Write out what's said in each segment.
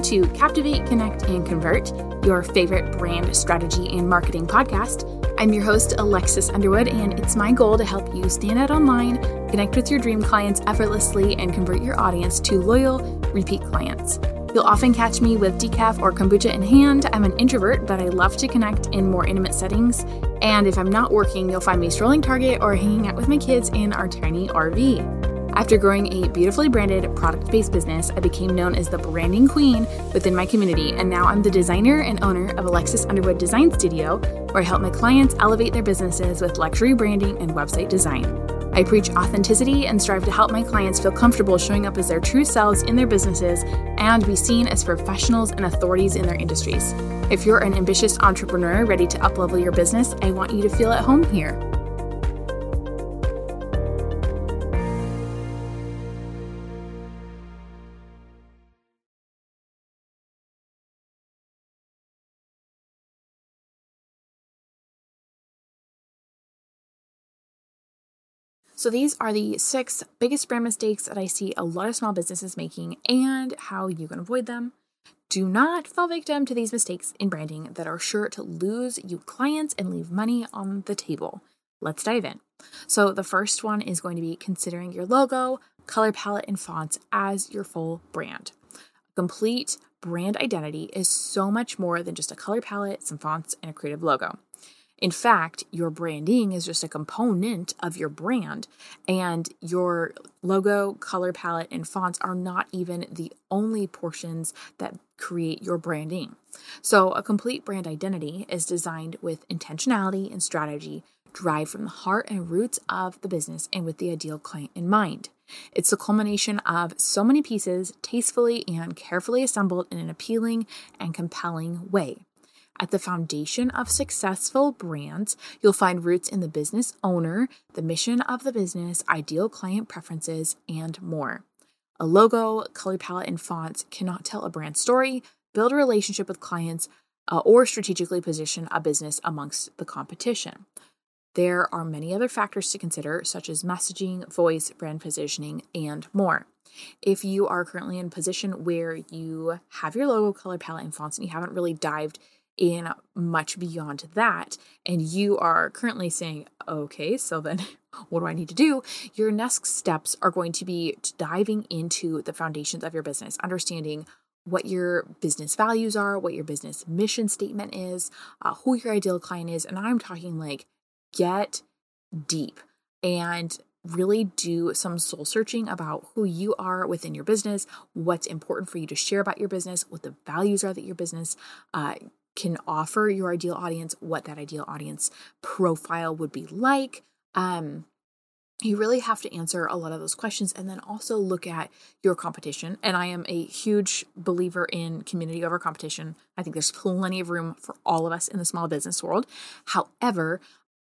Welcome to Captivate, Connect, and Convert, your favorite brand strategy and marketing podcast. I'm your host, Alexis Underwood, and it's my goal to help you stand out online, connect with your dream clients effortlessly, and convert your audience to loyal, repeat clients. You'll often catch me with decaf or kombucha in hand. I'm an introvert, but I love to connect in more intimate settings. And if I'm not working, you'll find me strolling Target or hanging out with my kids in our tiny RV. After growing a beautifully branded product based business, I became known as the branding queen within my community, and now I'm the designer and owner of Alexis Underwood Design Studio, where I help my clients elevate their businesses with luxury branding and website design. I preach authenticity and strive to help my clients feel comfortable showing up as their true selves in their businesses and be seen as professionals and authorities in their industries. If you're an ambitious entrepreneur ready to uplevel your business, I want you to feel at home here. So, these are the six biggest brand mistakes that I see a lot of small businesses making and how you can avoid them. Do not fall victim to these mistakes in branding that are sure to lose you clients and leave money on the table. Let's dive in. So, the first one is going to be considering your logo, color palette, and fonts as your full brand. A complete brand identity is so much more than just a color palette, some fonts, and a creative logo. In fact, your branding is just a component of your brand, and your logo, color palette, and fonts are not even the only portions that create your branding. So, a complete brand identity is designed with intentionality and strategy, derived from the heart and roots of the business and with the ideal client in mind. It's the culmination of so many pieces, tastefully and carefully assembled in an appealing and compelling way. At the foundation of successful brands, you'll find roots in the business owner, the mission of the business, ideal client preferences, and more. A logo, color palette, and fonts cannot tell a brand story, build a relationship with clients, uh, or strategically position a business amongst the competition. There are many other factors to consider, such as messaging, voice, brand positioning, and more. If you are currently in a position where you have your logo, color palette, and fonts, and you haven't really dived in much beyond that, and you are currently saying, okay, so then what do I need to do? Your next steps are going to be diving into the foundations of your business, understanding what your business values are, what your business mission statement is, uh, who your ideal client is. And I'm talking like get deep and really do some soul searching about who you are within your business, what's important for you to share about your business, what the values are that your business uh, can offer your ideal audience what that ideal audience profile would be like. Um, you really have to answer a lot of those questions and then also look at your competition. And I am a huge believer in community over competition. I think there's plenty of room for all of us in the small business world. However,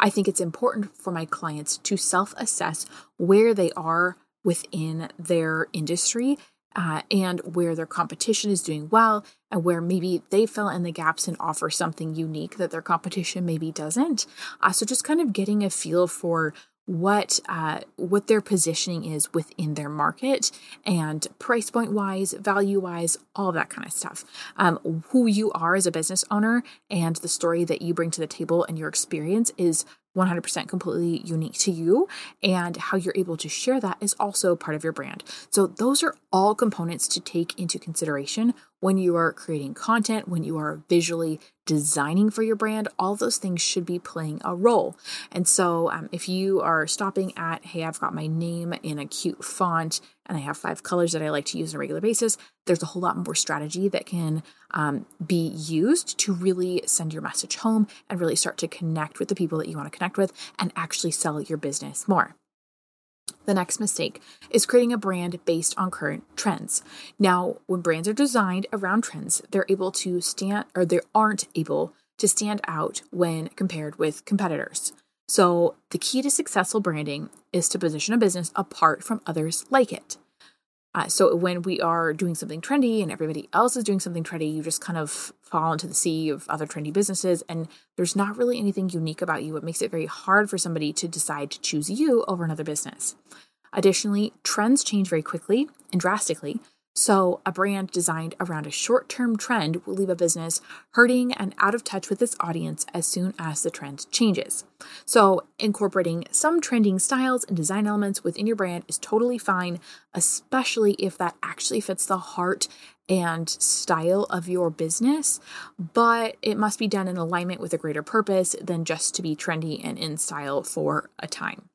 I think it's important for my clients to self assess where they are within their industry uh, and where their competition is doing well and where maybe they fill in the gaps and offer something unique that their competition maybe doesn't. Uh, so just kind of getting a feel for what uh, what their positioning is within their market and price point wise, value wise, all that kind of stuff. Um, who you are as a business owner and the story that you bring to the table and your experience is 100% completely unique to you and how you're able to share that is also part of your brand. So those are all components to take into consideration when you are creating content, when you are visually designing for your brand, all those things should be playing a role. And so, um, if you are stopping at, hey, I've got my name in a cute font and I have five colors that I like to use on a regular basis, there's a whole lot more strategy that can um, be used to really send your message home and really start to connect with the people that you want to connect with and actually sell your business more. The next mistake is creating a brand based on current trends. Now, when brands are designed around trends, they're able to stand or they aren't able to stand out when compared with competitors. So, the key to successful branding is to position a business apart from others like it. Uh, so when we are doing something trendy and everybody else is doing something trendy, you just kind of fall into the sea of other trendy businesses, and there's not really anything unique about you. It makes it very hard for somebody to decide to choose you over another business. Additionally, trends change very quickly and drastically. So, a brand designed around a short term trend will leave a business hurting and out of touch with its audience as soon as the trend changes. So, incorporating some trending styles and design elements within your brand is totally fine, especially if that actually fits the heart and style of your business, but it must be done in alignment with a greater purpose than just to be trendy and in style for a time.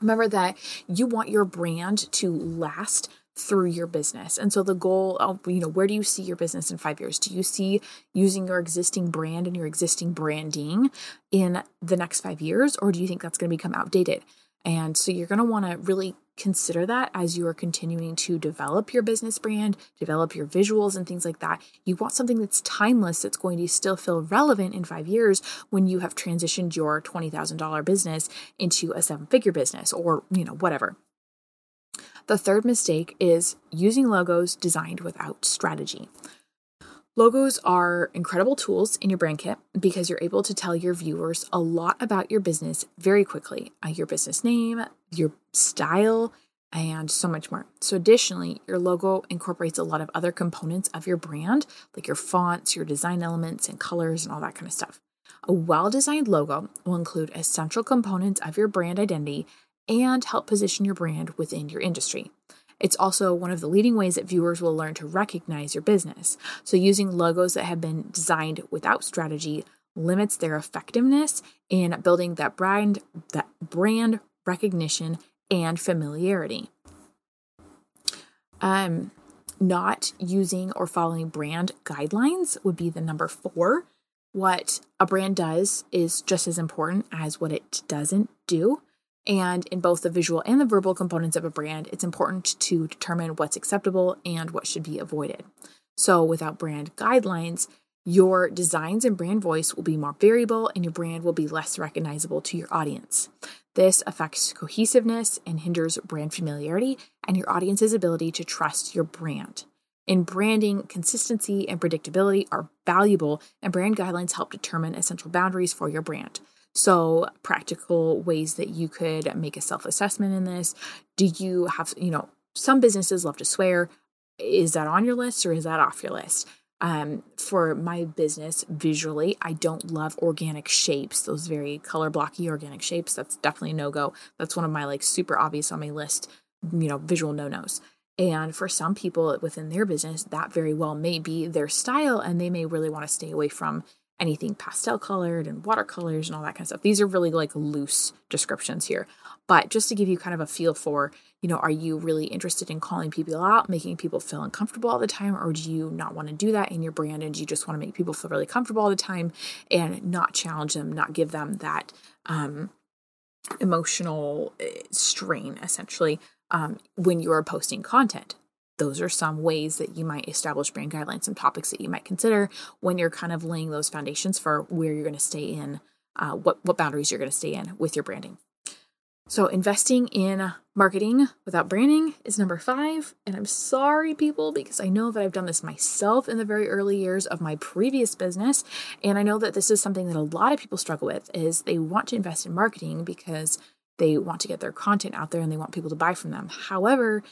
Remember that you want your brand to last through your business. And so the goal of, you know, where do you see your business in five years? Do you see using your existing brand and your existing branding in the next five years? Or do you think that's going to become outdated? And so you're going to want to really consider that as you are continuing to develop your business brand, develop your visuals and things like that. You want something that's timeless, that's going to still feel relevant in five years when you have transitioned your $20,000 business into a seven figure business or, you know, whatever. The third mistake is using logos designed without strategy. Logos are incredible tools in your brand kit because you're able to tell your viewers a lot about your business very quickly uh, your business name, your style, and so much more. So, additionally, your logo incorporates a lot of other components of your brand, like your fonts, your design elements, and colors, and all that kind of stuff. A well designed logo will include essential components of your brand identity and help position your brand within your industry. It's also one of the leading ways that viewers will learn to recognize your business. So, using logos that have been designed without strategy limits their effectiveness in building that brand that brand recognition and familiarity. Um, not using or following brand guidelines would be the number four. What a brand does is just as important as what it doesn't do. And in both the visual and the verbal components of a brand, it's important to determine what's acceptable and what should be avoided. So, without brand guidelines, your designs and brand voice will be more variable and your brand will be less recognizable to your audience. This affects cohesiveness and hinders brand familiarity and your audience's ability to trust your brand. In branding, consistency and predictability are valuable, and brand guidelines help determine essential boundaries for your brand. So, practical ways that you could make a self assessment in this. Do you have, you know, some businesses love to swear. Is that on your list or is that off your list? Um, for my business, visually, I don't love organic shapes, those very color blocky organic shapes. That's definitely no go. That's one of my like super obvious on my list, you know, visual no nos. And for some people within their business, that very well may be their style, and they may really want to stay away from anything pastel colored and watercolors and all that kind of stuff. These are really like loose descriptions here. But just to give you kind of a feel for, you know, are you really interested in calling people out, making people feel uncomfortable all the time, or do you not want to do that in your brand and you just want to make people feel really comfortable all the time and not challenge them, not give them that um, emotional eh, strain essentially um, when you're posting content? Those are some ways that you might establish brand guidelines, some topics that you might consider when you're kind of laying those foundations for where you're going to stay in, uh, what, what boundaries you're going to stay in with your branding. So, investing in marketing without branding is number five. And I'm sorry, people, because I know that I've done this myself in the very early years of my previous business. And I know that this is something that a lot of people struggle with is they want to invest in marketing because they want to get their content out there and they want people to buy from them. However,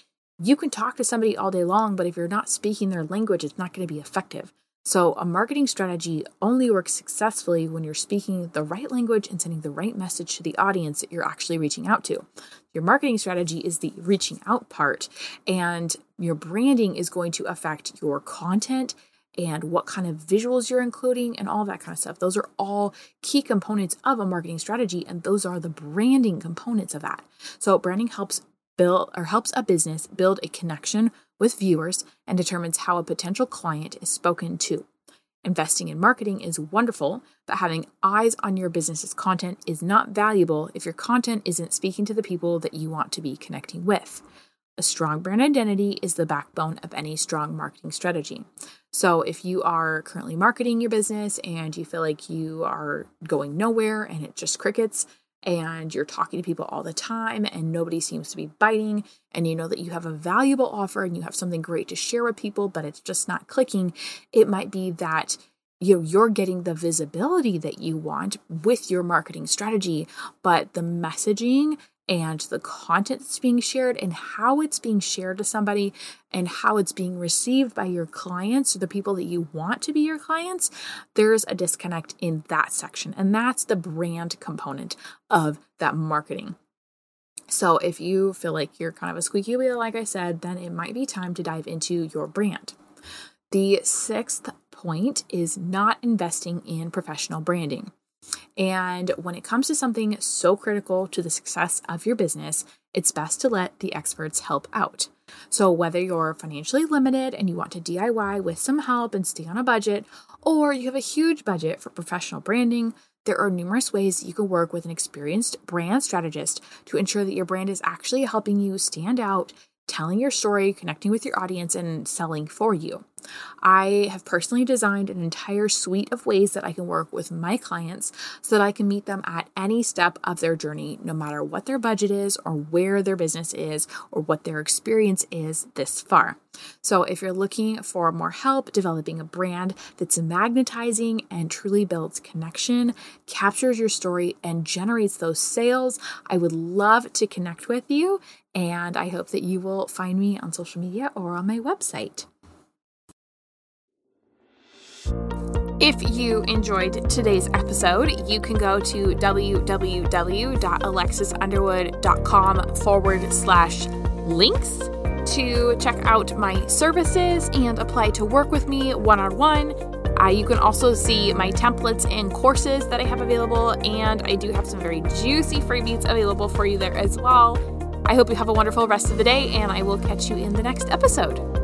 you can talk to somebody all day long, but if you're not speaking their language, it's not going to be effective. So, a marketing strategy only works successfully when you're speaking the right language and sending the right message to the audience that you're actually reaching out to. Your marketing strategy is the reaching out part, and your branding is going to affect your content and what kind of visuals you're including and all that kind of stuff. Those are all key components of a marketing strategy, and those are the branding components of that. So, branding helps build or helps a business build a connection with viewers and determines how a potential client is spoken to. Investing in marketing is wonderful, but having eyes on your business's content is not valuable if your content isn't speaking to the people that you want to be connecting with. A strong brand identity is the backbone of any strong marketing strategy. So, if you are currently marketing your business and you feel like you are going nowhere and it just crickets, and you're talking to people all the time and nobody seems to be biting and you know that you have a valuable offer and you have something great to share with people but it's just not clicking it might be that you know, you're getting the visibility that you want with your marketing strategy but the messaging and the content that's being shared and how it's being shared to somebody and how it's being received by your clients or the people that you want to be your clients, there's a disconnect in that section. And that's the brand component of that marketing. So if you feel like you're kind of a squeaky wheel, like I said, then it might be time to dive into your brand. The sixth point is not investing in professional branding. And when it comes to something so critical to the success of your business, it's best to let the experts help out. So, whether you're financially limited and you want to DIY with some help and stay on a budget, or you have a huge budget for professional branding, there are numerous ways you can work with an experienced brand strategist to ensure that your brand is actually helping you stand out telling your story, connecting with your audience, and selling for you. I have personally designed an entire suite of ways that I can work with my clients so that I can meet them at any step of their journey, no matter what their budget is, or where their business is, or what their experience is this far. So, if you're looking for more help developing a brand that's magnetizing and truly builds connection, captures your story, and generates those sales, I would love to connect with you. And I hope that you will find me on social media or on my website. If you enjoyed today's episode, you can go to www.alexisunderwood.com forward slash links to check out my services and apply to work with me one on one. You can also see my templates and courses that I have available, and I do have some very juicy freebies available for you there as well. I hope you have a wonderful rest of the day, and I will catch you in the next episode.